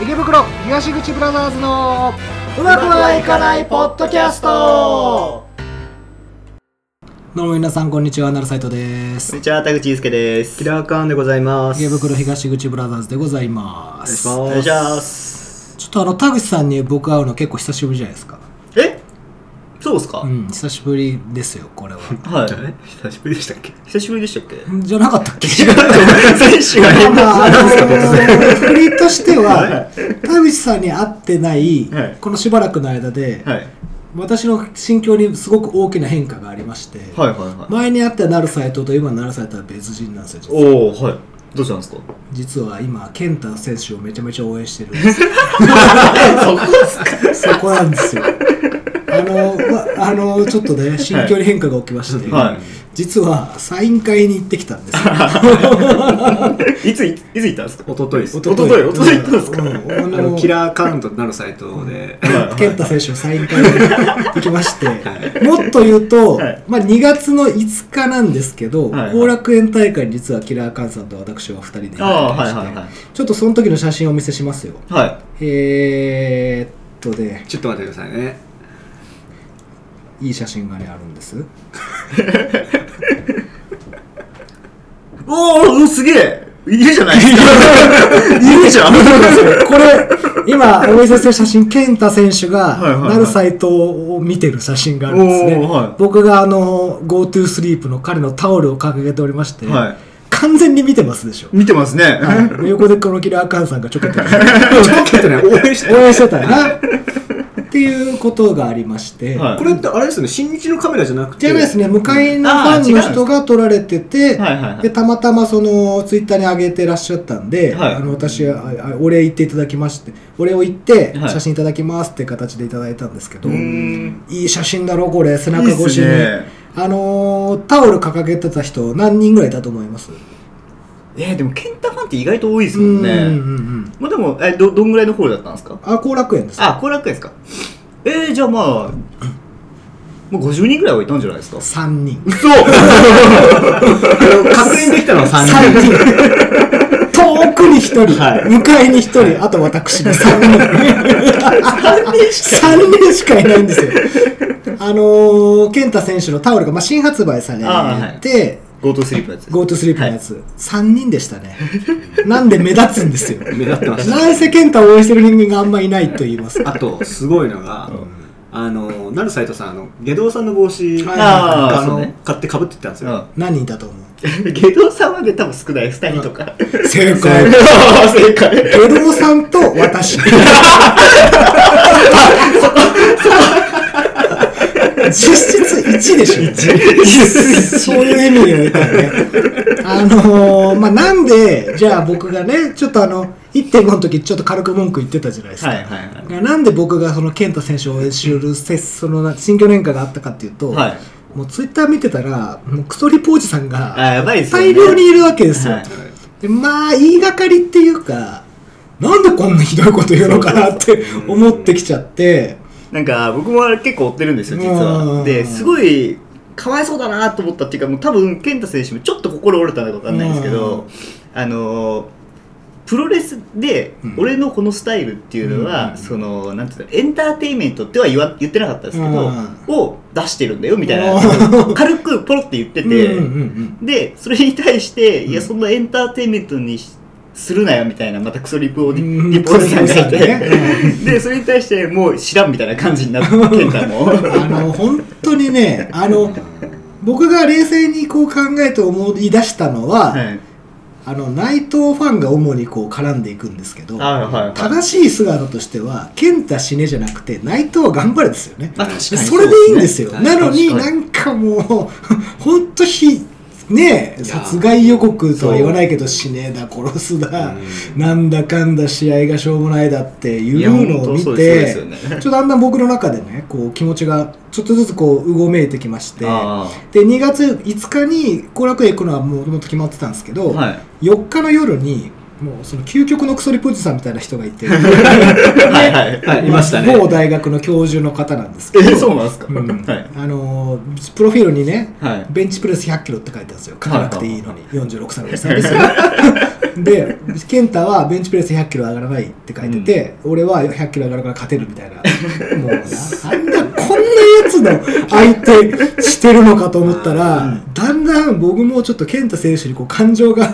池袋東口ブラザーズのうまくはいかないポッドキャストどうも皆さんこんにちはなるサイトですこんにちは、田口祐介です。キラーカーンでございます。池袋東口ブラザーズでございますおお願いします。ちょっとあの田口さんに僕会うの結構久しぶりじゃないですかえそうですか、うん久しぶりですよこれは。はい。え久しぶりでしたっけ？久しぶりでしたっけ？じゃなかったっけ？選手が変まあ、あな。の振りとしては田口さんに会ってない、はい。このしばらくの間で、はい。私の心境にすごく大きな変化がありまして、はいはいはい。前に会ったなる斎藤と今のなる斎藤は別人なんですよ実はおおはい。どうしたんですか？実は今健太選手をめちゃめちゃ応援してるんです。よ そこですか？そこなんですよあの、まあのちょっとね心境に変化が起きまして、はい。実はサイン会に行ってきたんです。よいつい、いつ行ったんですか？一昨日です。一昨日。一昨日行ったんですか？キラーカウントなるサイトで、健太選手のサイン会に行きまして、もっと言うと、はい。まあ、2月の5日なんですけど後、はい。はい。楽園大会に実はキラーカンさんと私は2人で行ってああ、まして、はいはいはい。ちょっとその時の写真をお見せしますよ。はい。えー、っとね。ちょっと待ってくださいね。いい写真がねあるんです。おおすげえ。いるじゃない。ですかいるじゃんこれ今お見せする写真健太選手がなるサイトを見てる写真があるんですね、はい。僕があの GoTo スリープの彼のタオルを掲げておりまして、はい。完全に見てますでしょ。見てますね。はい、横でこのキラーカンさんがちょけてるちょっとね、応援して応援してたよなっていうことがありまして、はい。これってあれですよね、新日のカメラじゃなくて？じゃないですね向かいのファンの人が撮られてて、はいはいはい。でたまたまそのツイッターに上げてらっしゃったんで、はい。あの私はお礼言っていただきましてお礼を言ってはい。写真いただきますって形でいただいたんですけど。いい写真だろこれ背中越しに。ね。あのータオル掲げてた人何人ぐらいいたと思います？えー、でも、ケンタファンって意外と多いですうんうん。うんうん。まあでも、え、ど、どんぐらいのホールだったんですか？あ後楽園ですあ、後楽園ですか。えー、じゃあまあ、もう50人ぐらいはいたんじゃないですか？3人。そう 確認できたのは3 3人。人。遠くに1人、はい。向かいに1人。あと私の3人。3人しかいないんですよ。あのー、健太選手のタオルが、まあ、新発売されて、あはい Go To Sleep のやつ。GoTo スリープのやつ、3人でしたね なんで目立つんですよ 目立ってました。なんせ健太を応援してる人間があんまいないと言いますかあと、すごいのが、あの、なるサイトさん、あの、下道さんの帽子あのね、買ってかぶってったんですよ。何人いたと思う？うん。ゲドさんはね、多分少ない。2人とか。正 解正解。ゲドさんと私実質1でしょそういう意味においてはねあのーまあなんでじゃあ僕がねちょっとあの1.5の時ちょっと軽く文句言ってたじゃないですか、はいはいはい。なんで僕がその健太選手を応援するせその心境の変化があったかっていうと、はい。もうツイッター見てたらもうクソリポージさんが。大量にいるわけですよ、はいでまあ言いがかりっていうかなんでこんなひどいこと言うのかなって思ってきちゃってなんか、僕も結構追ってるんですよ、実うんは。で、すごい、かわいそうだなと思ったっていうか、もう多分、健太選手もちょっと心折れたのかわかんないんですけど、あのー、プロレスでうん、俺のこのスタイルっていうのは、うんその、なんていうの、エンターテインメントっては言わ言ってなかったんですけど、うを出してるんだよ、みたいなう。軽くポロって言ってうんて、うんうん。で、それに対して、いや、うんそんなエンターテインメントにしするなよみたいな、またクソリプをリポートさんがいて、ね で、それに対して、もう知らんみたいな感じになって、健太も。あの本当にねあの僕が冷静にこう考えて思い出したのは、はい。あの内藤ファンが主にこう絡んでいくんですけど、はいはいはい。正しい姿としては健太死ねじゃなくて内藤は頑張れですよねそれでいいんですよなのになんかもう 本当ひね殺害予告とは言わないけど死ねえだ殺すだうん。なんだかんだ試合がしょうもないだっていうのを見てね。ちょっとだんだん僕の中でねこう気持ちがちょっとずつこううごめいてきましてあで2月5日に後楽園行くのはもともと決まってたんですけど、あはい。4日の夜にもうその究極のクソリポジさんみたいな人がいて。はいはい。はいいましたね。某大学の教授の方なんですけど。えそうなんですか、うん。はい。あのープロフィールにね、はい。ベンチプレス100キロって書いてあるんですよ。書かなくていいのに、46歳のおじさんですよ で健太はベンチプレス100キロ上がらないって書いてて、俺は100キロ上がるから勝てるみたいな。もうななんだこんなやつの相手してるのかと思ったら、だんだん僕もちょっと健太選手にこう感情がい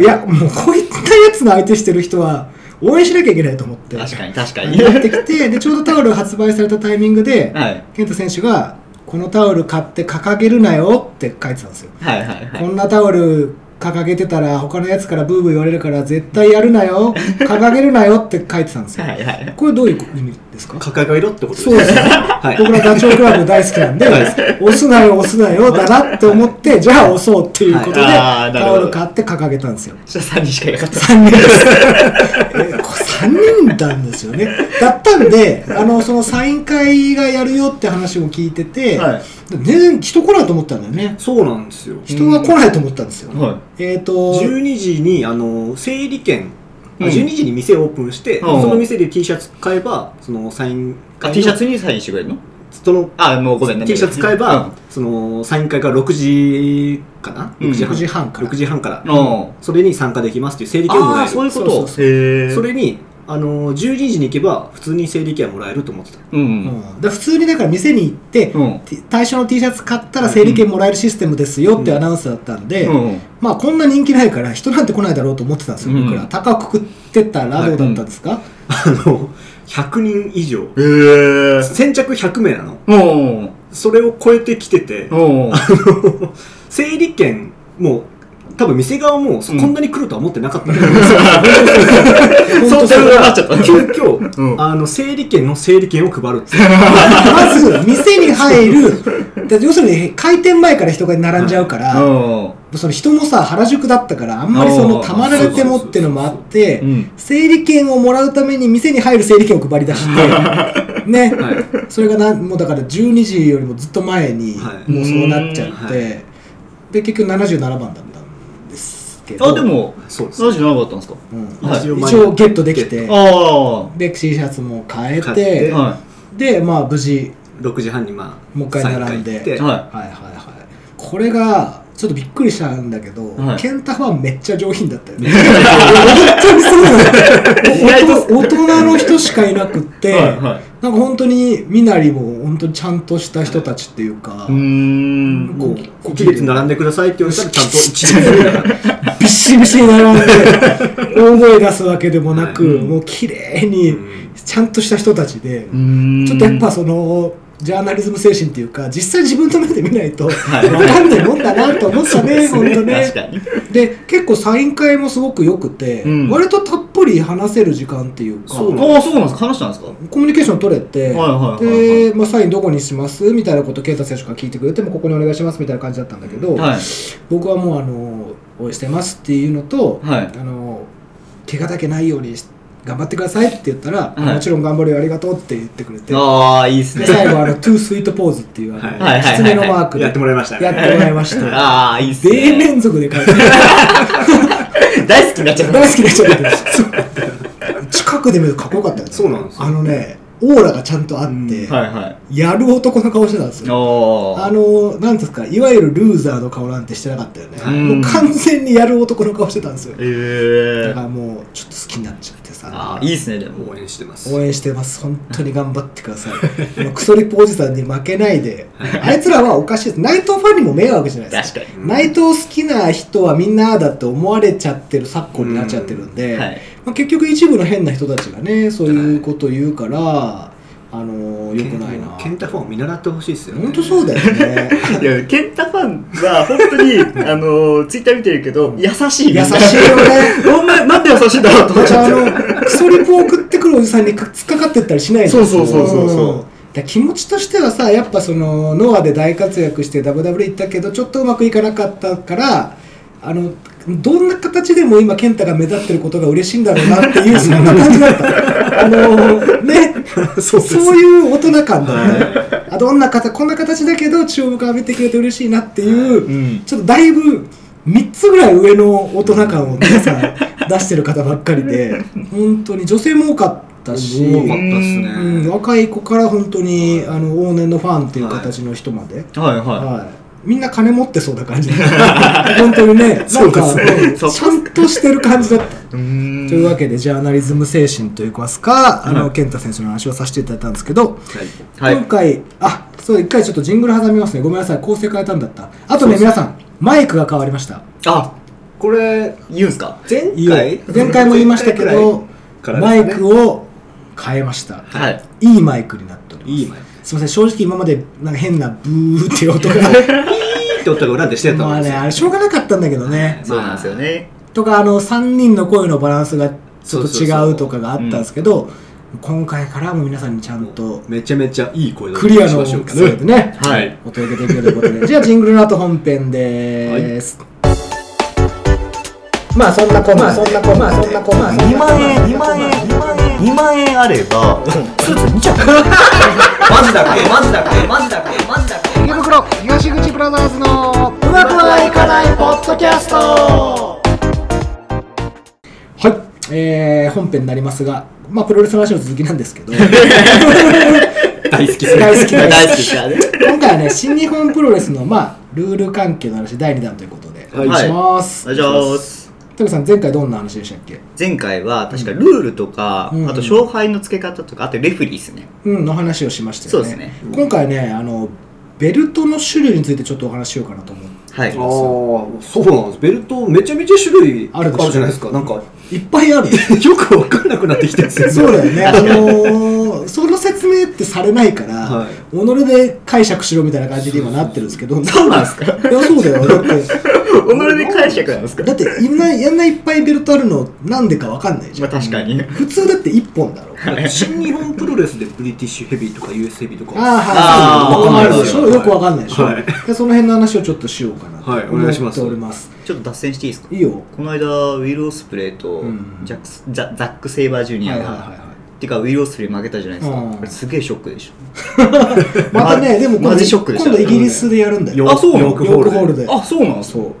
いやもうこういったやつの相手してる人は応援しなきゃいけないと思って確かに確かに。やってきてでちょうどタオルが発売されたタイミングで、はい。健太選手が「このタオル買って掲げるなよ」って書いてたんですよ、はいはいはい。こんなタオル掲げてたら他のやつからブーブー言われるから絶対やるなよ。掲げるなよって書いてたんですよ、はいはい。これどういう意味ですか？掲げろってことですそうです。よ、はい。僕らダチョウ倶楽部大好きなんで、押すなよ押すなよだなって思ってじゃあ押そうっていうことで、はい。タオル買って掲げたんですよ。そしたら3人しかいなかった。3人ですえこれ3人なんですよね。だったんであのそのサイン会がやるよって話も聞いてて、はい。全然人来ないと思ったんだよね。そうなんですよ。人が来ないと思ったんですよ、はいえっ、と12時にあの整理券、あうん。12時に店をオープンして、うん。その店で T シャツ買えばそのサインあ会の T シャツにサインしてくれるの？そのあもうごめんね T シャツ買えば、そのサイン会が6時かな、うん。6 6時半から6時半から、うん。それに参加できますっていう整理券をもらえる。ああそういうこと？そうそうそへえそれにあの12時に行けば普通に整理券もらえると思ってた。うん。うん。で普通にだから店に行って、うん。て対象の T シャツ買ったら整理券もらえるシステムですよっていうアナウンスだったんで、うんまあこんな人気ないから人なんて来ないだろうと思ってたんですよ、うん。僕ら。高くくってたらどうだったんですか、あの100人以上。先着100名なの。う。んそれを超えてきててう。ん整理券もう多分店側もこんなに来るとは思ってなかったの、そうそう。なっちゃった急遽、うん。あの整理券の整理券を配るって まず店に入る。要するに開店前から人が並んじゃうから、うんその人もさ原宿だったからあんまりそのたまられてもっていうのもあってうん。整理券をもらうために店に入る整理券を配り出して ね、はい。それがなんもうだから12時よりもずっと前にはい。もうそうなっちゃって、うん。はで結局77番だったんですけど。あでもそうです。77だったんですか？うん。はい。一応ゲットできて。あで T シャツも変え買てでまあ無事6時半にまあもう一回並んで。はい。はいはいはい。これがちょっとびっくりしたんだけど、はい。ケンタファンめっちゃ上品だったよね。本当にそう大人の人しかいなくって、はいはい。なんか本当に身なりも本当にちゃんとした人たちっていうか、うーん。もうこ一列並んでくださいって言われたらちゃんと一列にびっしびしに並んで大声出すわけでもなく、はい。もう綺麗にちゃんとした人たちで、ちょっとやっぱそのジャーナリズム精神っていうか実際自分の目で見ないとはい。分かんないもんだなと思ったね、本当ね。で結構サイン会もすごく良くて、うん。割とたっぷり話せる時間っていうか。そう。ああそうなんですか？話したんですか？コミュニケーション取れて、で、まあ、サインどこにしますみたいなことを啓太選手が聞いてくれてもここにお願いしますみたいな感じだったんだけど、はい。僕はもうあの応援してますっていうのと、はい。あの怪我だけないように頑張ってくださいって言ったら、はい。もちろん頑張るよありがとうって言ってくれて。ああいいっすね。で最後あのトゥースイートポーズっていうあの、はい。狐のマークでやってもらい。ましたねやってもらいました。ああいいっす米ね連続で書いて 大好きになっちゃった。大好きな人だけどそう。近くで見るとかっこよかったよね。そうなんですよ。あのねオーラがちゃんとあって、うんはいはい。やる男の顔してたんですよ。おあのなんですかいわゆるルーザーの顔なんてしてなかったよね、うんもう完全にやる男の顔してたんですよ。ええだからもうちょっと好きになっちゃってさ。ああいいっすねでも。応援してます。応援してます。本当に頑張ってください。クソリポおじさんに負けないで。あいつらはおかしいです。内藤ファンにも迷惑じゃないですか。確かに。うん内藤好きな人はみんなだって思われちゃってる昨今になっちゃってるんで、はいまあ、結局一部の変な人たちがねそういうことを言うから、あのー、よくないな。ケンタファンを見習ってほしいですよね。本当そうだよね。いやケンタファンは本当に あのツイッター見てるけど優しい優しいよね。お前 なんで優しいんだろうと思っちゃクソリポを送ってくるおじさんに突っかかってったりしないのそうそうそうそうそう。気持ちとしてはさやっぱそのノアで大活躍して WW 行ったけどちょっとうまくいかなかったからあのどんな形でも今健太が目立ってることが嬉しいんだろうなっていう そんな感じだった。あのね。そうそういう大人感だね。あどんな形こんな形だけど注目浴びてくれて嬉しいなっていう、うん。ちょっとだいぶ3つぐらい上の大人感を皆さん出してる方ばっかりで本当に女性も多かったし、若い子から本当にあの往年のファンっていう形の人まで、はいははいみんな金持ってそうな感じ。本当にねなんか、ね。うんちゃんとしてる感じだった。というわけでジャーナリズム精神といいますか、あのはい健太選手の話をさせていただいたんですけど、はい。今回あそう一回ちょっとジングル挟みますね。ごめんなさい構成変えたんだった。あとね皆さんマイクが変わりました。あ、これ言うんすか？前回？前回も言いましたけど、マイクを変えました、はい。いいマイクになっております。いいマイすいません正直今までなんか変なブーって音がク って音が裏でしてたまあねうんですよ。あれしょうがなかったんだけどね、そうなんですよね。とかあの3人の声のバランスがちょっと違うとかがあったんですけど今回からも皆さんにちゃんとめちゃめちゃいい声でクリアのしましょうか声でね、はい。お届けできるということで。じゃあジングルの後本編でーす、まあそんなこんなそんなこんなそんなこんな。2万円、2万円、2万円、2万円あれば、スーツ2着。マジだっけマジだっけマジだっけマジだっけ東口ブラザーズのうまくはいかないポッドキャスト。はい、えー、本編になりますがまあプロレスの話の続きなんですけど。大好き大好き大好きですからね。今回はね新日本プロレスのまあルール関係の話第2弾ということでお願いします、お願いします。トムさん前回どんな話でしたっけ？前回は確かルールとか、うんあと勝敗の付け方とか、あとレフェリーですね。うんの話をしましたよね。そうですね。今回ねあのベルトの種類についてちょっとお話ししようかなと思ってはい。ああそうなんです。ベルトめちゃめちゃ種類あるじゃないですか。なんかいっぱいある。よくわかんなくなってきてるんですよ。そうだよね、あのー、その説明ってされないから、はい。己で解釈しろみたいな感じで今なってるんですけど、そうなんですか？いや、そうだよ、だって、己で解釈なんですか？だって、いんな、やんないっぱいベルトあるの、なんでかわかんないじゃん。まあ確かに。普通だって1本だろ。新日本プロレスでブリティッシュヘビーとか US ヘビーとかああ、はい、そういうのよくわかんないでしょ、はいでその辺の話をちょっとしようかなとはいお思っ願いしてますおります。ちょっと脱線していいですか？いいよ。この間、ウィル・オスプレイとうんジャックスザザック・セイバージュニアが、はいはいはいはい。てかウィル・オスプレイ負けたじゃないですか。うんすげえショックでし またね、でも今度マジショックでした今度イギリスでやるんだよ。ヨあそうなの？ヨークホールで。ょ。あ、そうなんですかそう。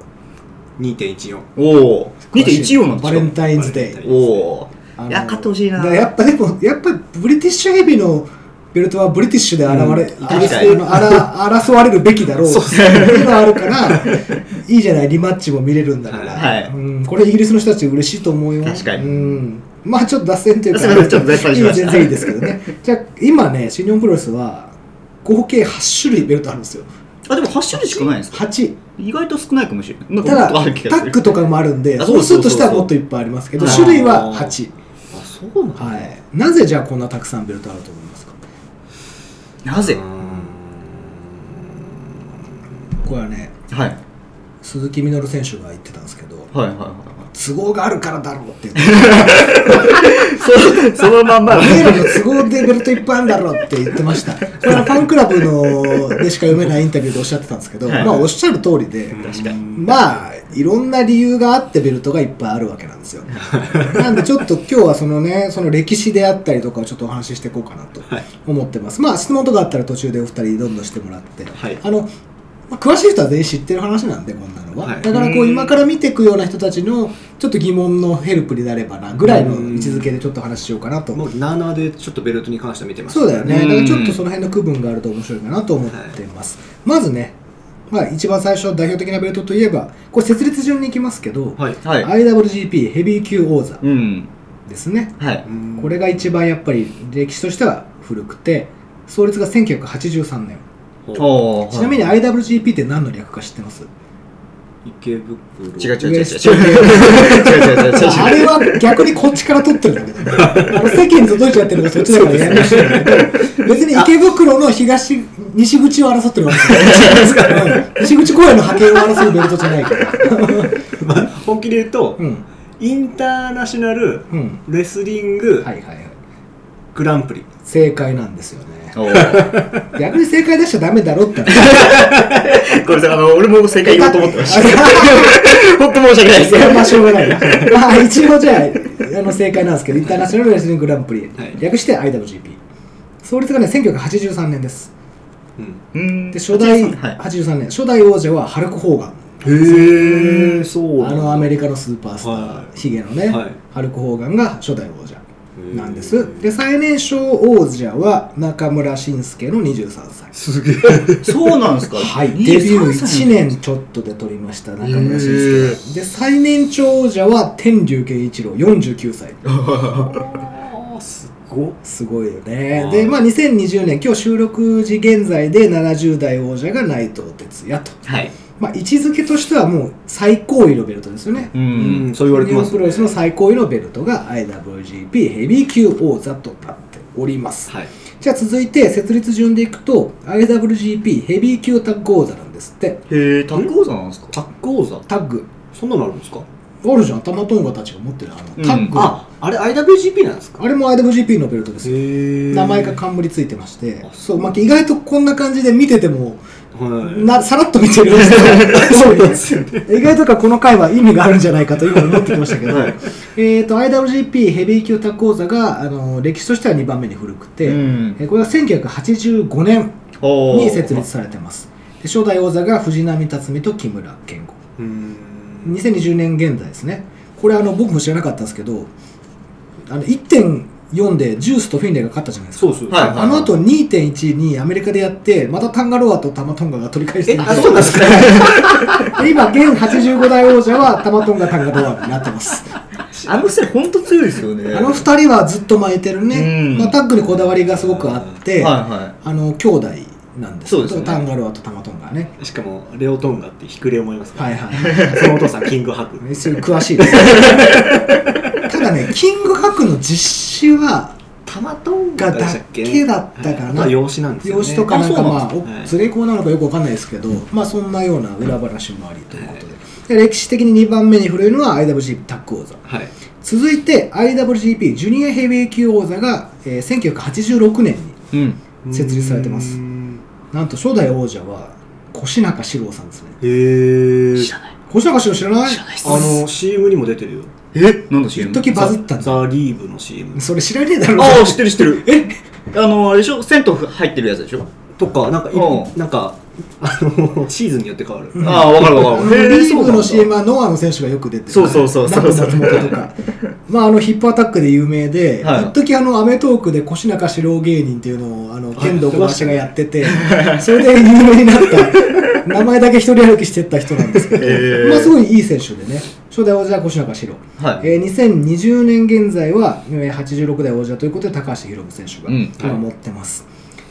2.14おお。2.14なんですか？バレンタインズデー。おおあのいや勝ってほしいなやっぱでもやっぱブリティッシュヘビーのベルトはブリティッシュで現れ、うん。争われるべきだろう。っていうのがあるからいいじゃないリマッチも見れるんだから、はい。うん、これイギリスの人たち嬉しいと思うよ。確かに。うん、まあちょっと脱線というかちょっと脱線全然いいですけどね。じゃあ今ね新日本プロレスは合計8種類ベルトあるんですよあ、でも8種類しかないんですか？8意外と少ないかもしれない。ただタッグとかもあるんであそう本数そうそう。そうとしてはもっといっぱいありますけどはい種類は8あそうなんだ。はい。なぜじゃあこんなたくさんベルトあると思いますか？なぜ？これはねはい。鈴木みのる選手が言ってたんですけどはいはいはい。都合があるからだろうって言ってそ そのまんま。お前らの都合でベルトいっぱいあるんだろうって言ってました。これはファンクラブのでしか読めないインタビューでおっしゃってたんですけど、はい。まあおっしゃる通りで。まあいろんな理由があってベルトがいっぱいあるわけなんですよ。なんでちょっと今日はそのねその歴史であったりとかをちょっとお話ししていこうかなとはい。思ってます、まあ質問とかあったら途中でお二人どんどんしてもらって、はい。あのまあ、詳しい人は全員知ってる話なんでこんなのは、はい。だからこう今から見ていくような人たちのちょっと疑問のヘルプになればなぐらいの位置づけでちょっと話しようかなと。もう7でちょっとベルトに関しては見てますそうだよね。うんだからちょっとその辺の区分があると面白いかなと思ってます、まずね、まあ、一番最初代表的なベルトといえばこれ設立順にいきますけど、はい。はい。IWGP ヘビー級王座うん。ですね、はい。これが一番やっぱり歴史としては古くて創立が1983年。ちなみに IWGP って何の略か知ってます？池袋。違う違う違う違う。違う違う違う違う違う。ウエストあれは逆にこっちから取ってるんだけど、あの世間とどいちゃってるのがそっちだからやりましたけど、別に池袋の東、西口を争ってるわけですから、うん。西口公園の覇権を争うベルトじゃないから。まあ本気で言うとうん。インターナショナルうん。レスリングはいはいはい。グランプリ。正解なんですよね。おー逆に正解出しちゃダメだろって話。これさ、あの、俺も正解言おうと思ってました。本当申し訳ないです。まあしょうがないな。まあ一応じゃあ、あの正解なんですけど、インターナショナルレスリンググランプリ、はい略して IWGP。創立がね、1983年です。うんうんで初代、はい。83年初代王者はハルク・ホーガンへえそうあのアメリカのスーパースター、はヒゲのね、はいハルク・ホーガンが初代王者なんでへす。ーで最年少王者は中村慎介の23歳。すげえ。そうなんですか？はい、23デビュー歳1年ちょっとで取りました中村慎へ介で最年長王者は天竜慶一郎49歳。あすごっ。すごいよね。はいでまあ2020年今日収録時現在で70代王者が内藤哲也と。はいまあ位置づけとしてはもう最高位のベルトですよね。ううんんそう言われてます。日本プロレスの最高位のベルトが IWGP ヘビー級王座となっております。はい。じゃあ続いて設立順でいくと IWGP ヘビー級タッグ王座なんですって。へえタッグ王座なんですか？タッグ王座タッグ。そんなのあるんですか？あるじゃん。タマトンガたちが持ってるあうん。のタッグ、ああれ IWGP なんですか？あれも IWGP のベルトです名前が冠ついてまして。あそう、まあ、意外とこんな感じで見ててもはい。なさらっと見てる。んですけどそうです意外とかこの回は意味があるんじゃないかと今思ってきましたけど、はい。えー、と IWGP ヘビー級タッグ王座があの歴史としては2番目に古くて、うん。えーこれは1985年に設立されてます。で初代王座が藤波辰巳と木村健吾。うん。2020年現在ですね。これあの僕も知らなかったんですけどあの1.4でジュースとフィンレイが勝ったじゃないですか。そうそう。はい。あの後2.1にアメリカでやってまたタンガロアとタマトンガが取り返してえるんあそうなんですか？で今現85代王者はタマトンガタンガロアになってます。あの二人本当強いですよね。あの2人はずっと巻いてるね、うん。まあ、タッグにこだわりがすごくあって、はいはあの兄弟なんですそうですよね。タンガロアとタマトンガね。しかもレオトンガってヒクレ思いますかはいらはい。そのお父さんキングハク。すごい詳しいです。ただねキングハクの実施はタマトンガがだけけだったかな、はい。まあ養子なんですよね養子とかなんかまあ連れ子なのかよくわかんないですけど、まあそんなような裏話もありということで,、で歴史的に2番目に古いのは IWGP タッグ王座。はい。続いて IWGP ジュニアヘビー級王座が、えー1986年に設立されてます。うんなんと初代王者は越中史郎さんですね。へえ知らない。越中史郎知らない？知らないっす。あの CM にも出てるよ。え？なんだ CM 一時バズったんだザ・リーブの CM それ知らねえだろ。ああ知ってる知ってる。え？あのあれでしょ？銭湯入ってるやつでしょ？とかなんかいうん。なんかあのシーズンによって変わる。うん。ああ分かる分かる。リーブの CM はノアの選手がよく出てる。そうそうそう松本とか。まああのヒップアタックで有名で、はい。一時あのアメトーークで越中史郎芸人っていうのをあの剣道小橋がやっててそれで有名になった。名前だけ一人歩きしてった人なんですけど、まあすごいいい選手でね。初代王者は越中史郎、はい。えー2020年現在はえー86代王者ということで高橋宏夢選手がうん。今持ってます、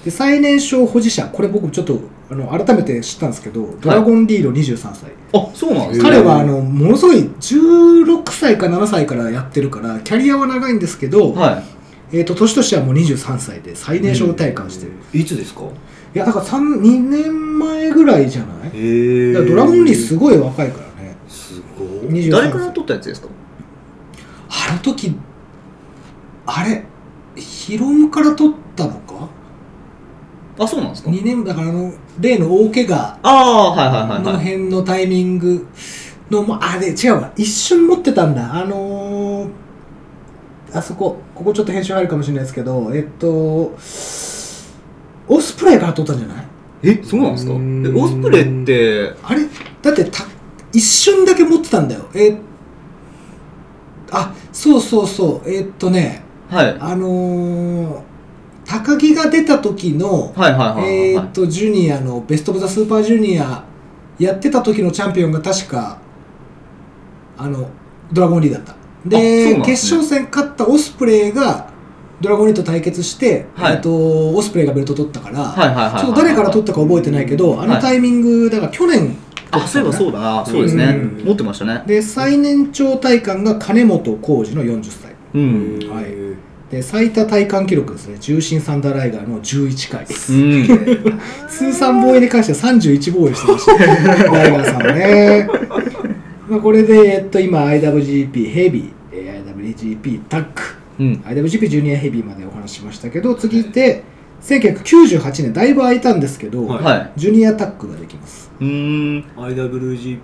で最年少保持者これ僕ちょっとあの改めて知ったんですけどドラゴンリード23歳、あそうなんですか彼はあのものすごい16歳か7歳からやってるからキャリアは長いんですけど、はい。えー、と年としてはもう23歳で最年少体感してる、いいつですか？やだから3 2年前ぐらいじゃない？へえだからドラゴンリーすごい若いからね。すごい。23誰から撮ったやつですか？あの時あれヒロムから取ったのかあそうなんですか？2年だからあの例の大怪我。ああはいはいはいのはい。辺のタイミングの、まあれ違うわ。一瞬持ってたんだ。あのー、あそこここちょっと編集入るかもしれないですけどえっとオスプレイから取ったんじゃない？えそうなんですか？えうん。オスプレイってあれ？だってた一瞬だけ持ってたんだよ。えあそうそうそう。えっとねはい。あのー、高木が出た時のえーっとジュニアのベスト・オブ・ザ・スーパージュニアやってた時のチャンピオンが確かあのドラゴンリーだった。あでですね。決勝戦勝ったオスプレイがドラゴンリーと対決して、はい。えーっとオスプレイがベルト取ったから、ちょっと誰から取ったか覚えてないけどあのタイミングだから去年あそういえばそうだ。なそうですね。うん。持ってましたね。で最年長体感が金本浩二の40歳。うん。はいで最多体感記録ですね。重心サンダーライガーの11回。うん。通算防衛に関しては31防衛してましたライガーさんはね、まあ、これで、えっと、今 IWGP ヘビーえー IWGP タッグうん。IWGP ジュニアヘビーまでお話ししましたけど次で1998年だいぶ空いたんですけど、はい。はいジュニアタッグができます。うーん。IWGP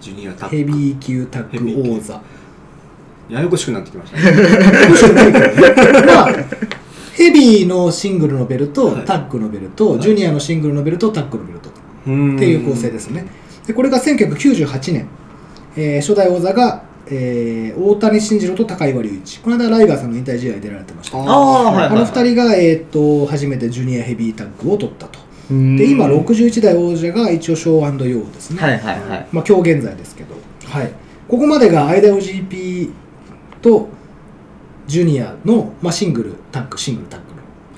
ジュニアタッグヘビー級タッグ王座ややこしくなってきましたね。まあヘビーのシングルのベルト、はい。タッグのベルト、ジュニアのシングルのベルトタッグのベルトっっていう構成ですね。でこれが1998年、えー初代王座が、えー大谷慎次郎と高岩隆一。この間ライガーさんの引退試合出られてました。ああはいはいあの二人が、えー、と初めてジュニアヘビータッグを取ったと。人で今61代王者が一応ショーヨーですね、はいはいはい。まあ、今日現在ですけど、はい、ここまでが IWGP とジュニアの、まあ、シングルタッグシングルタッグ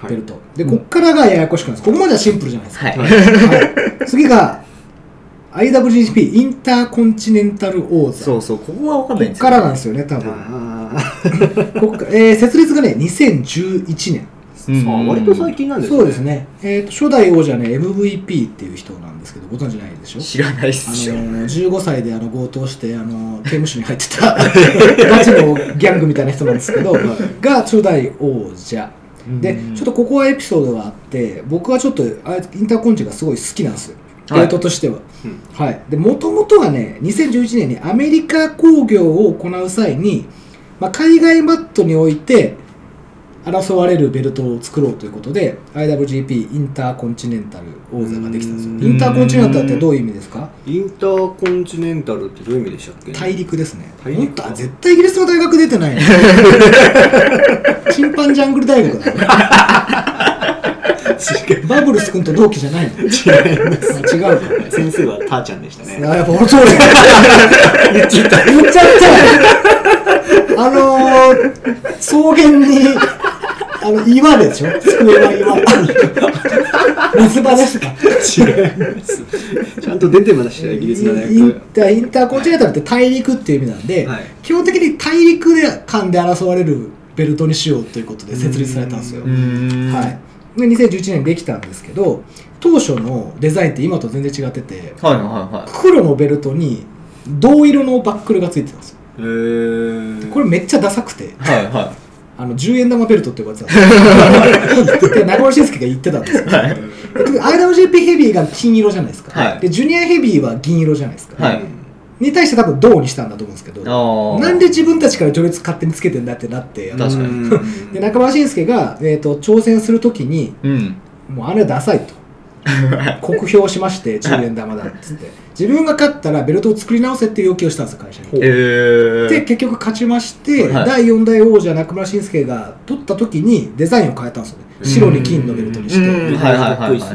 のベルト、でこっからがややこしくなるんです。ここまではシンプルじゃないですか、はい。はい。次が IWGP インターコンチネンタル王座。そうそうここは分かんないんですよからなんですよね多分。あこっかえー設立がね2011年あ割と最近なんですね。そうですね、えー、と初代王者ね MVP っていう人なんですけどご存知ないでしょ？知らないっあすよ。の15歳であの強盗してあの刑務所に入ってた ガチのギャングみたいな人なんですけどが初代王者。でうんちょっとここはエピソードがあって僕はちょっとあインターコンチがすごい好きなんですよ。はい。ベルトとしては。うん。はい。でもともとはね2011年にアメリカ興行を行う際に、まあ、海外マットにおいて争われるベルトを作ろうということで IWGP インターコンチネンタル王座ができたんですよ。うん。インターコンチネンタルってどういう意味ですか？インターコンチネンタルってどういう意味でしたっけ？大陸ですね。大陸絶対イギリスの大学出てないね。チンパンジャングル大学だ。よバブルス君と同期じゃないの。違います。違うか。先生はターちゃんでしたね。あやっぱ俺そうだ言っちゃった。言っちゃった。あのー、草原にあの岩でしょ？机は岩。水場ですか？違います。ちゃんと出てましたよイギリスの大イン学。タインターコンチネンタルって大陸っていう意味なんで、はい基本的に大陸で間で争われるベルトにしようということで設立されたんですよ、うんはい、で2011年にできたんですけど当初のデザインって今と全然違っててはいはいはい黒のベルトに銅色のバックルがついてたんですよこれめっちゃダサくてはいはあの10円玉ベルトって呼ばれてたんですよ。で中村慎介が言ってたんですけど、IWGP ヘビーが金色じゃないですか、はい。でジュニアヘビーは銀色じゃないですか、はい。に対して多分銅にしたんだと思うんですけどなんで自分たちから序列勝手につけてんだってなって確かに。うんで中村慎介が、えー、と挑戦するときにいうん。もうあれダサいと 酷評しまして10円玉だっつって。自分が勝ったらベルトを作り直せっていう要求をしたんですよ会社に。えーで結局勝ちまして、はい。第4代王者中村慎介が取った時にデザインを変えたんですよね。白に金のベルトにして、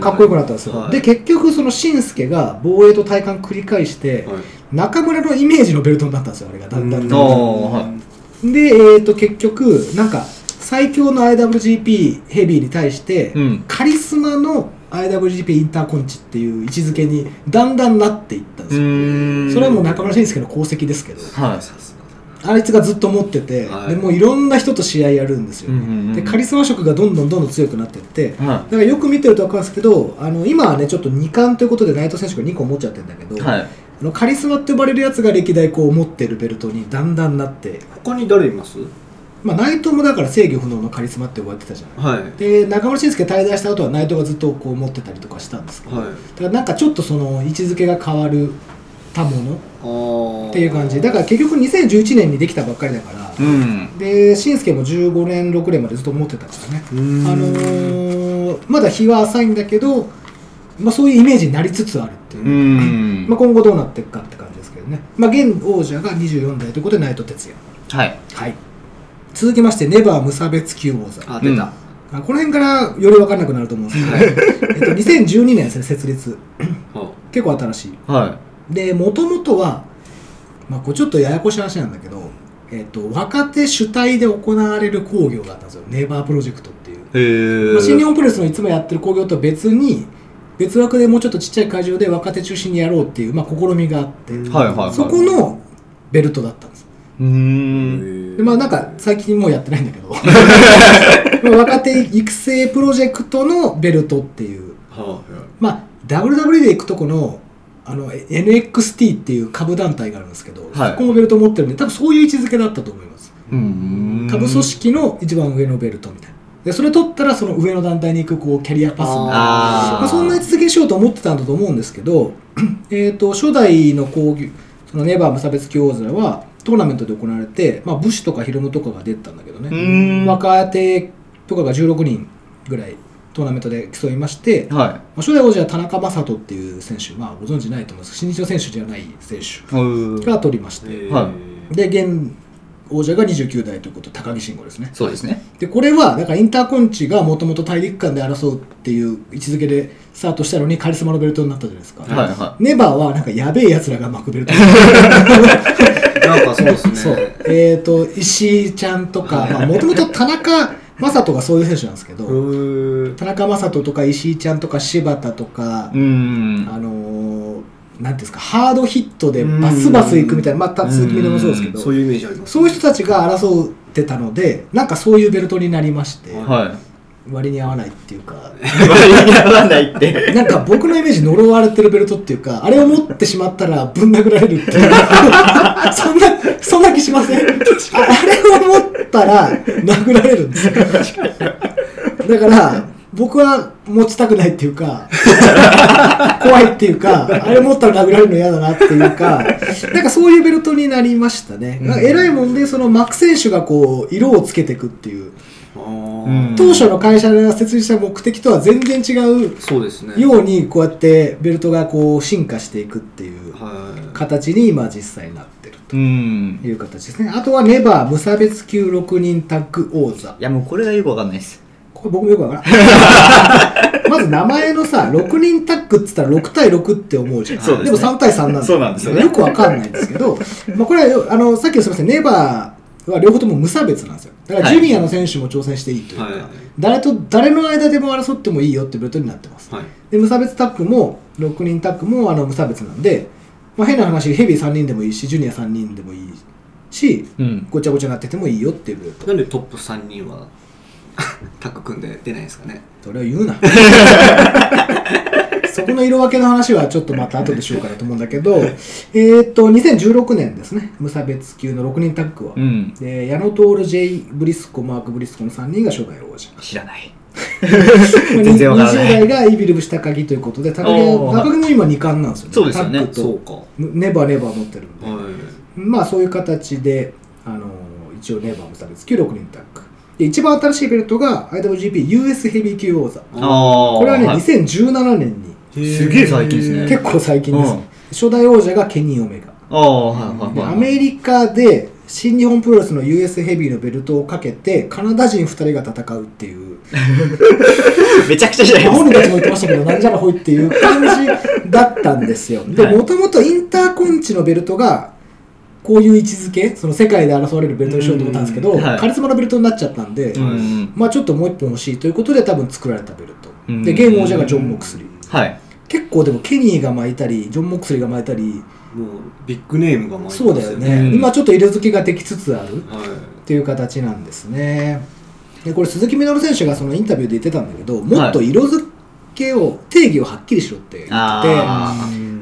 かっこよくなったんですよ、はい。で結局その慎介が防衛と体感繰り返して、はい。中村のイメージのベルトになったんですよあれが。だんだんだんだん。で、えー、と結局なんか最強の IWGP ヘビーに対して、うん。カリスマの IWGP インターコンチっていう位置づけにだんだんなっていったんですよ、ん。それはもう中村慎介の功績ですけどはいあいつがずっと持ってて、はい。でもういろんな人と試合やるんですよ、うんうんうんでカリスマ色がどんどんどんどん強くなっていって、はだからよく見てると分かるんですけどあの今はねちょっと2冠ということで内藤選手が2個持っちゃってるんだけど、いはい。あのカリスマって呼ばれるやつが歴代こう持ってるベルトにだんだんなって、他に誰います？まあ、内藤もだから制御不能のカリスマって呼ばれてたじゃない。はい。で中村慎介退団した後は内藤がずっとこう持ってたりとかしたんですけど、はい。だからなんかちょっとその位置づけが変わるたもの。っていう感じ。だから結局2011年にできたばっかりだから、うん。で慎介も15年6年までずっと持ってたからね、うん。あのーまだ日は浅いんだけど、まあ、そういうイメージになりつつあるっていう、うん。まあ、今後どうなっていくかって感じですけどね、まあ、現王者が24代ということで内藤哲也。はい。はい続きましてネバー無差別級王座あ出た、あこの辺からより分かんなくなると思うんですけど、えっと、2012年ですね設立。は結構新しい。はでもともとは、まあ、これちょっとややこしい話なんだけど、えっと、若手主体で行われる興行があったんですよ。ネバープロジェクトっていう、まあ、新日本プロレスのいつもやってる興行とは別に別枠でもうちょっとちっちゃい会場で若手中心にやろうっていう、まあ、試みがあって、うんはいはいはい。そこのベルトだったんですうーん。でまあなんか最近もうやってないんだけど。ま あ若手育成プロジェクトのベルトっていう。はまあ WWE で行くとこのあの NXT っていう下部団体があるんですけど、はい。そこもベルト持ってるんで多分そういう位置づけだったと思います。うん下部組織の一番上のベルトみたいな。でそれ取ったらその上の団体に行くこうキャリアパスみたいなあー。まあ、そんな位置づけにしようと思ってたんだと思うんですけど えーと初代の講義そのネバー無差別級王座はトーナメントで行われて、まあ、ブッシュとかヒロムとかが出てたんだけどね、若手とかが16人ぐらいトーナメントで競いまして、まはあ初代王者は田中将人っていう選手、まあ、ご存知ないと思います新日の選手じゃない選手が取りまして、はで現王者が29代ということで高木慎吾ですね。そうですね。でこれはだからインターコンチがもともと大陸間で争うっていう位置づけでスタートしたのにカリスマのベルトになったじゃないですか、はいはネバーはなんかやべえやつらが巻くベルト なんかそうですね。そうえっ、と石井ちゃんとかもともと田中将人がそういう選手なんですけど、田中将人とか石井ちゃんとか柴田とか。あのーなんですかハードヒットでバスバスいくみたいなまた鈴木みのもそうですけどそういうイメージあります。そういう人たちが争ってたのでなんかそういうベルトになりまして、は割に合わないっていうか。い。割に合わないって。なんか僕のイメージ呪われてるベルトっていうかあれを持ってしまったらぶん殴られるっていう。そんなそんな気しません？ああれを持ったら殴られるんですよ。だから僕は持ちたくないっていうか怖いっていうかあれ持ったら殴られるの嫌だなっていうかなんかそういうベルトになりましたね、うん。偉いもんでそのマック選手がこう色をつけていくっていう当初の会社が設立した目的とは全然違うそうですね。ようにこうやってベルトがこう進化していくっていうはい。形に今実際なってる。という形ですね。あとはネバー無差別級6人タッグ王座。いや、もうこれがよくわかんないです。これ僕もよくわからん。まず名前のさ6人タッグっつったら6対6って思うじゃん。ですね。も3対3なんだ。そうなんですよね。よくわかんないんですけどまあこれはあのさっきのすみません。ネバーは両方とも無差別なんですよだからはいジュニアの選手も挑戦していいというか、はい誰と誰の間でも争ってもいいよってベルトになってますはい。で無差別タッグも6人タッグもあの無差別なんで、まあ、変な話ヘビー3人でもいいしジュニア3人でもいいしうん。ごちゃごちゃなっててもいいよっていうベルトなんでトップ3人は タッグ組んで出ないんですかね。それを言うな。そこの色分けの話はちょっとまた後でしようかなと思うんだけどえーっと2016年ですね。無差別級の6人タッグは、うん。で矢野徹 J ブリスコマーク・ブリスコの3人が初代王者知らない。まあ全然わからない。20代がイビルブシ高木ということで高木高木も今2冠なんですよね。そうですよね。タッグとそうか。ネバーネバー持ってるんで、はい。まあそういう形で、あのー一応ネバー無差別級6人タッグで一番新しいベルトが IWGPUS ヘビー級王座。これはね、い。2017年に。すげえ最近ですね。結構最近です、うん。初代王者がケニー・オメガ。アメリカで新日本プロレスの US ヘビーのベルトをかけてカナダ人2人が戦うっていう。めちゃくちゃじゃないです本人たちも言ってましたけどなんじゃらほいっていう感じだったんですよ。ではい。もともとインターコンチのベルトがこういう位置づけその世界で争われるベルトにしようと思ったんですけど、うんはい。カリスマのベルトになっちゃったんで、うん。まあちょっともう一本欲しいということで多分作られたベルト、うん。で現王者がジョン・モクスリー。はい。結構でもケニーが巻いたりジョン・モクスリーが巻いたりもうビッグネームが巻いてそうだよね、うん。今ちょっと色付けができつつあるはい。っていう形なんですね。でこれ鈴木みのる選手がそのインタビューで言ってたんだけどもっと色付けを定義をはっきりしろって言って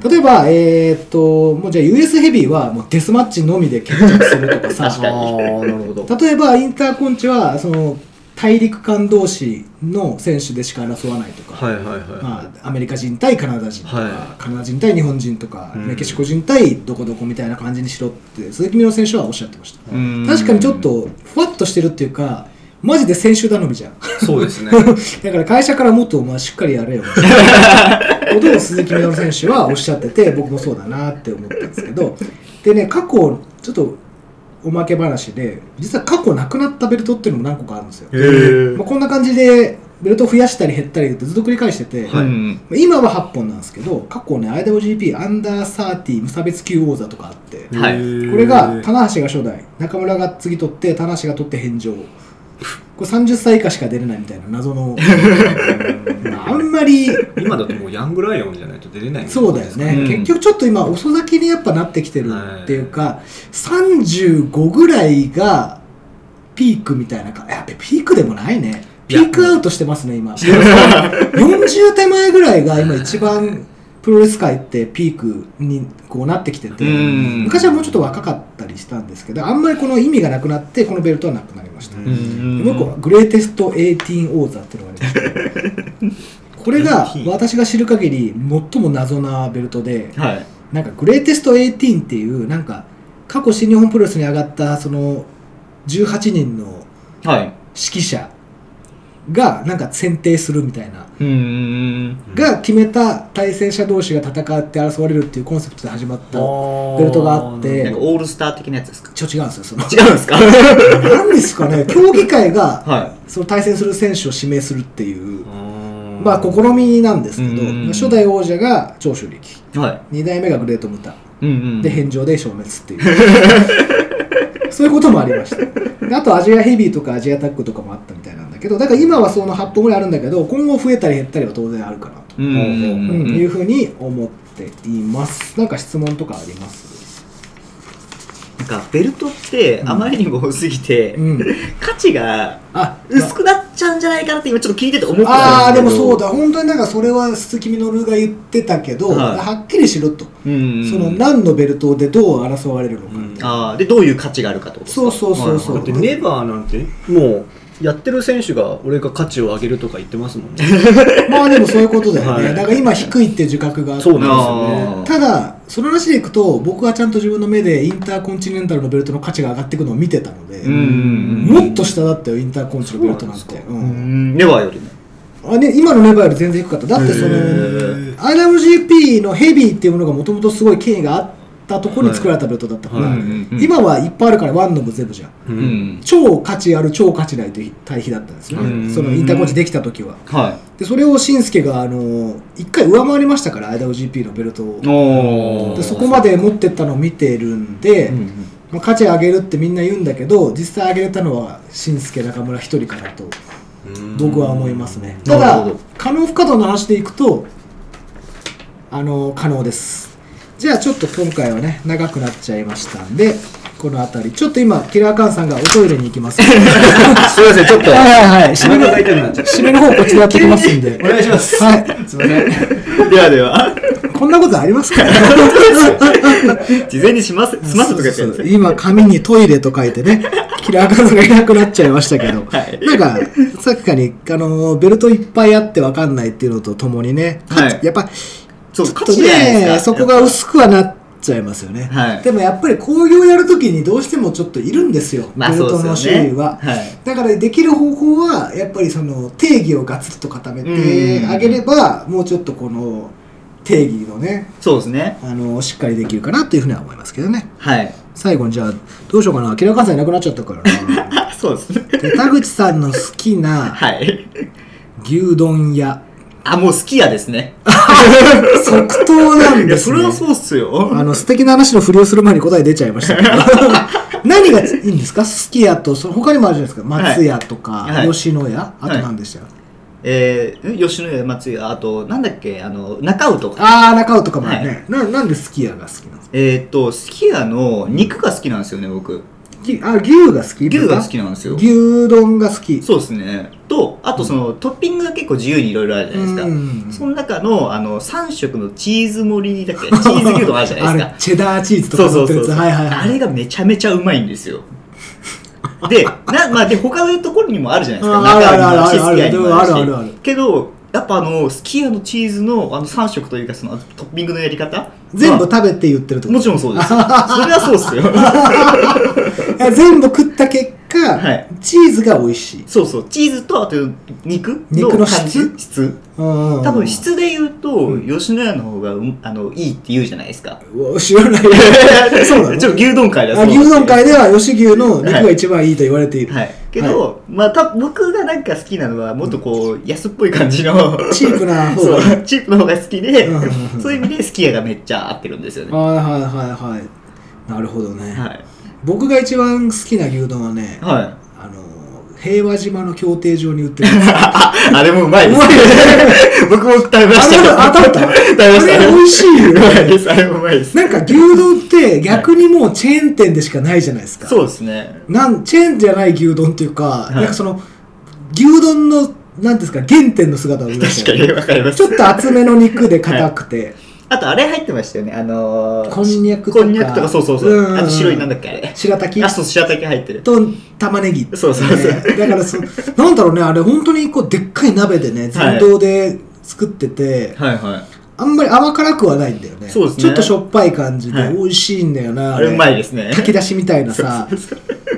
例えば、えーっともうじゃあ US ヘビーはもうデスマッチのみで決着するとかさ。確かにああ、なるほど。例えばインターコンチはその大陸間同士の選手でしか争わないとか、はいはいはい。まあ、アメリカ人対カナダ人とか、はい。カナダ人対日本人とか、うん。メキシコ人対どこどこみたいな感じにしろって鈴木みのる選手はおっしゃってました、うん。確かにちょっとふわっとしてるっていうかマジで選手頼みじゃん。そうですね。だから会社からもっとお前しっかりやれよ。ことを鈴木みのる選手はおっしゃってて僕もそうだなって思ったんですけど。でね過去ちょっとおまけ話で実は過去なくなったベルトっていうのも何個かあるんですよ、まあ、こんな感じでベルト増やしたり減ったりってずっと繰り返してて、はい。うん。今は8本なんですけど過去ね IWGP アンダー30無差別級王座とかあってはい。これが棚橋が初代中村が次取って棚橋が取って返上これ30歳以下しか出れないみたいな謎の。まああんまり。今だともうヤングライオンじゃないと出れないそうだよね、うん。結局ちょっと今遅咲きにやっぱなってきてるっていうか、35ぐらいがピークみたいなか。やっぱピークでもないね。ピークアウトしてますね今。40手前ぐらいが今一番プロレス界ってピークにこうなってきててうん。昔はもうちょっと若かったりしたんですけどあんまりこの意味がなくなってこのベルトはなくなりました、うもう一個はグレーテスト18王座っていうのがありましてこれが18私が知る限り最も謎なベルトではい。なんかグレーテスト18っていうなんか過去新日本プロレスに上がったその18人のはい。指揮者がなんか選定するみたいな、が決めた対戦者同士が戦って争われるっていうコンセプトで始まったベルトがあっうんてなんかオールスター的なやつですか？ちょ違うんですよその。違うんですか？なんですかね競技会がはその対戦する選手を指名するっていううんまあ試みなんですけどうん初代王者が長州力。い。は2代目がグレートムタ。いうんうん。で返上で消滅っていう。そういうこともありました。であとアジアヘビーとかアジアタックとかもあったみたいなけどだから今はその8本ぐらいあるんだけど今後増えたり減ったりは当然あるかなと、うんうんうんうん。いうふうに思っています。なんか質問とかあります？なんかベルトってあまりにも多すぎて、うん。価値があ薄くなっちゃうんじゃないかなって今ちょっと聞いてて思ってあたあーでんですけどもそうだ。本当になんかそれは鈴木みのるが言ってたけど、はい。はっきりしろと、うんうんその何のベルトでどう争われるのかみたいな、ああでどういう価値があるかってことですかそうそうそうそうはいだってネバーなん。てもうやってる選手が俺が価値を上げるとか言ってますもんね。まあでもそういうことだよね、はい。だから今低いって自覚があって。そうなんですよね。ただその話でいくと僕はちゃんと自分の目でインターコンチネンタルのベルトの価値が上がっていくのを見てたので、もっと下だったよインターコンチのベルトなんて。ネバーよりもあね、今のネバーより全然低かった。だってその IWGP のヘビーっていうものがもともとすごい権威があったところに作られたベルトだったから、はい。今はいっぱいあるからワンのも全部じゃん。ううん。ん超価値ある超価値ないという対比だったんですよね、うんそのインターコンチできた時は。はでそれをしんすけがあの一回上回りましたから IWGP のベルトを。でそこまで持ってったのを見てるんで、うんうん。まあ、価値上げるってみんな言うんだけど実際上げれたのはしんすけ中村一人かなと僕は思いますね。ただ可能不可能の話でいくとあの可能ですじゃあちょっと今回はね長くなっちゃいましたんでこの辺りちょっと今キラーカンさんがおトイレに行きます。すいませんちょっと。はいはいはい。締めの締めの方こちらやってきますんで。お願いします。はい。すいません。ではでは。こんなことありますか？事前にします済ますとか言ってそうそうるんです今紙にトイレと書いてねキラーカンさんがいなくなっちゃいましたけど、はい。なんかさっきからにあのベルトいっぱいあって分かんないっていうのとともにね、はい。やっぱそうちょっとねそこが薄くはなっちゃいますよね、はい。でもやっぱり興行やるときにどうしてもちょっといるんですよ、まルトの種類は、はい。だからできる方法はやっぱりその定義をガツッと固めてあげればもうちょっとこの定義のねそうですね。あのしっかりできるかなというふうには思いますけどね。はい。最後にじゃあどうしようかな。キラーカンさんいなくなっちゃったから。な そうですね。で田口さんの好きなはい。牛丼屋あもう好きやですね。即答なんですね。それはそうっすよ。あの素敵な話のふりをする前に答え出ちゃいましたけど。何がいいんですか？すき家とその他にもあるじゃないですか。松屋とか、はい。吉野家。あと何でした、えー、吉野家松屋。あとなんだっけ？あの中尾とか。ああ中尾とかもあるね、ななんですき家が好きなんですか？えーっとすき家の肉が好きなんですよね僕ぎあ牛が好き？牛が好きなんですよ。牛丼が好き。そうですね。とあとその、トッピングが結構自由にいろいろあるじゃないですか、うんその中のあの3色のチーズ盛りだっけ チーズ牛丼あるじゃないあですか。れチェダーチーズとかそうそうそうはいはいはいあれがめちゃめちゃうまいんですよ。でなまあで他のところにもあるじゃないですか。中にもあるシスキヤにもあるし。あるあるある。けどやっぱあのすき家のチーズのあの3色というかそのトッピングのやり方全部ま食べて言ってるってこと？あもちろんそうです。それはそうっすよ。全部食った結果、はい。チーズが美味しい。そうそう。チーズとあと肉肉の質？質。多多分質で言うと、うん。吉野家の方がうんあのいいって言うじゃないですか。知らない。そうなの？ちょっと牛丼界ではあそう牛丼界では吉牛の肉が一番いいと言われている、はい。けど、まあた僕がなんか好きなのはもっとこう安っぽい感じのチープな方が。チープの方が好きで、うん。うんうんそういう意味でスキヤがめっちゃ合ってるんですよね。はいはいはいはい。なるほどね、はい。僕が一番好きな牛丼はね、はい。あの平和島の競艇場に売ってる ああれもうまいですうまい僕も食べました。あれあ食べた食べました。あれ美味しいよねうまいです。あれもうまいです。なんか牛丼って逆にもうチェーン店でしかないじゃないですか、そうですね。なんチェーンじゃない牛丼っていうか、いなんかその牛丼のなんていうんですか原点の姿を見ましたよ確かにわかります。ちょっと厚めの肉で硬くて、あとあれ入ってましたよね。あのー、こんにゃくとかこんにゃくとか、そうそうそう。うんあと白いなんだっけあれ。白滝？あ、そう、白滝入ってる。と玉ねぎ、そうそうそうねだからそなんだろうねあれ本当にこうでっかい鍋でね全道で作ってて、はいはい。あんまり甘辛くはないんだよね。そうですね。ちょっとしょっぱい感じではい。美味しいんだよな、あれうまいですね。炊き出しみたいなさ。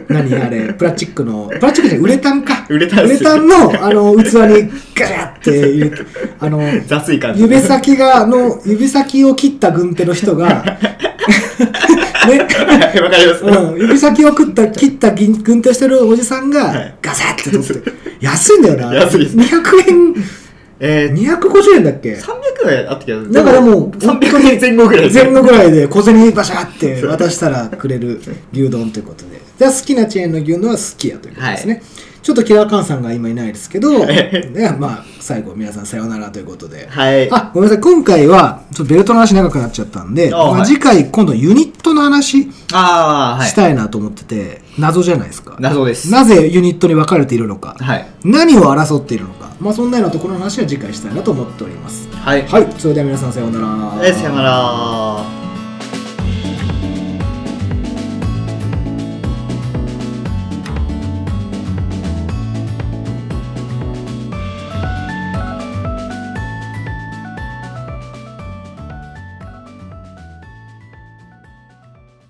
何あれプラスチックの。プラスチックじゃないウレタンか。ウレタンウレタンのあの器にガチャって入れてあの雑い感じ。指先があの指先を切った軍手の人が ね。わかります、うん、指先を切った切った銀軍手してるおじさんがはい。ガサッて取って。安いんだよな。安いです200円えー、250円だっけ？300ぐらいあったけどだからもう300円前後ぐらい前後ぐらいで小銭バシャって渡したらくれる 牛丼ということで。じゃあ好きなチェーンの牛丼はすき家ということですね、ちょっとキラーカンさんが今いないですけど、ね、まあ最後皆さんさようならということで、はい。あごめんなさい今回はちょっとベルトの話長くなっちゃったんであまあ、はい。次回今度ユニットの話したいなと思ってて、謎じゃないですか。謎です。なぜユニットに分かれているのか、はい。何を争っているのかまあそんなようなところの話は次回したいなと思っております。はい、はい。それでは皆さんさようなら。えーさよなら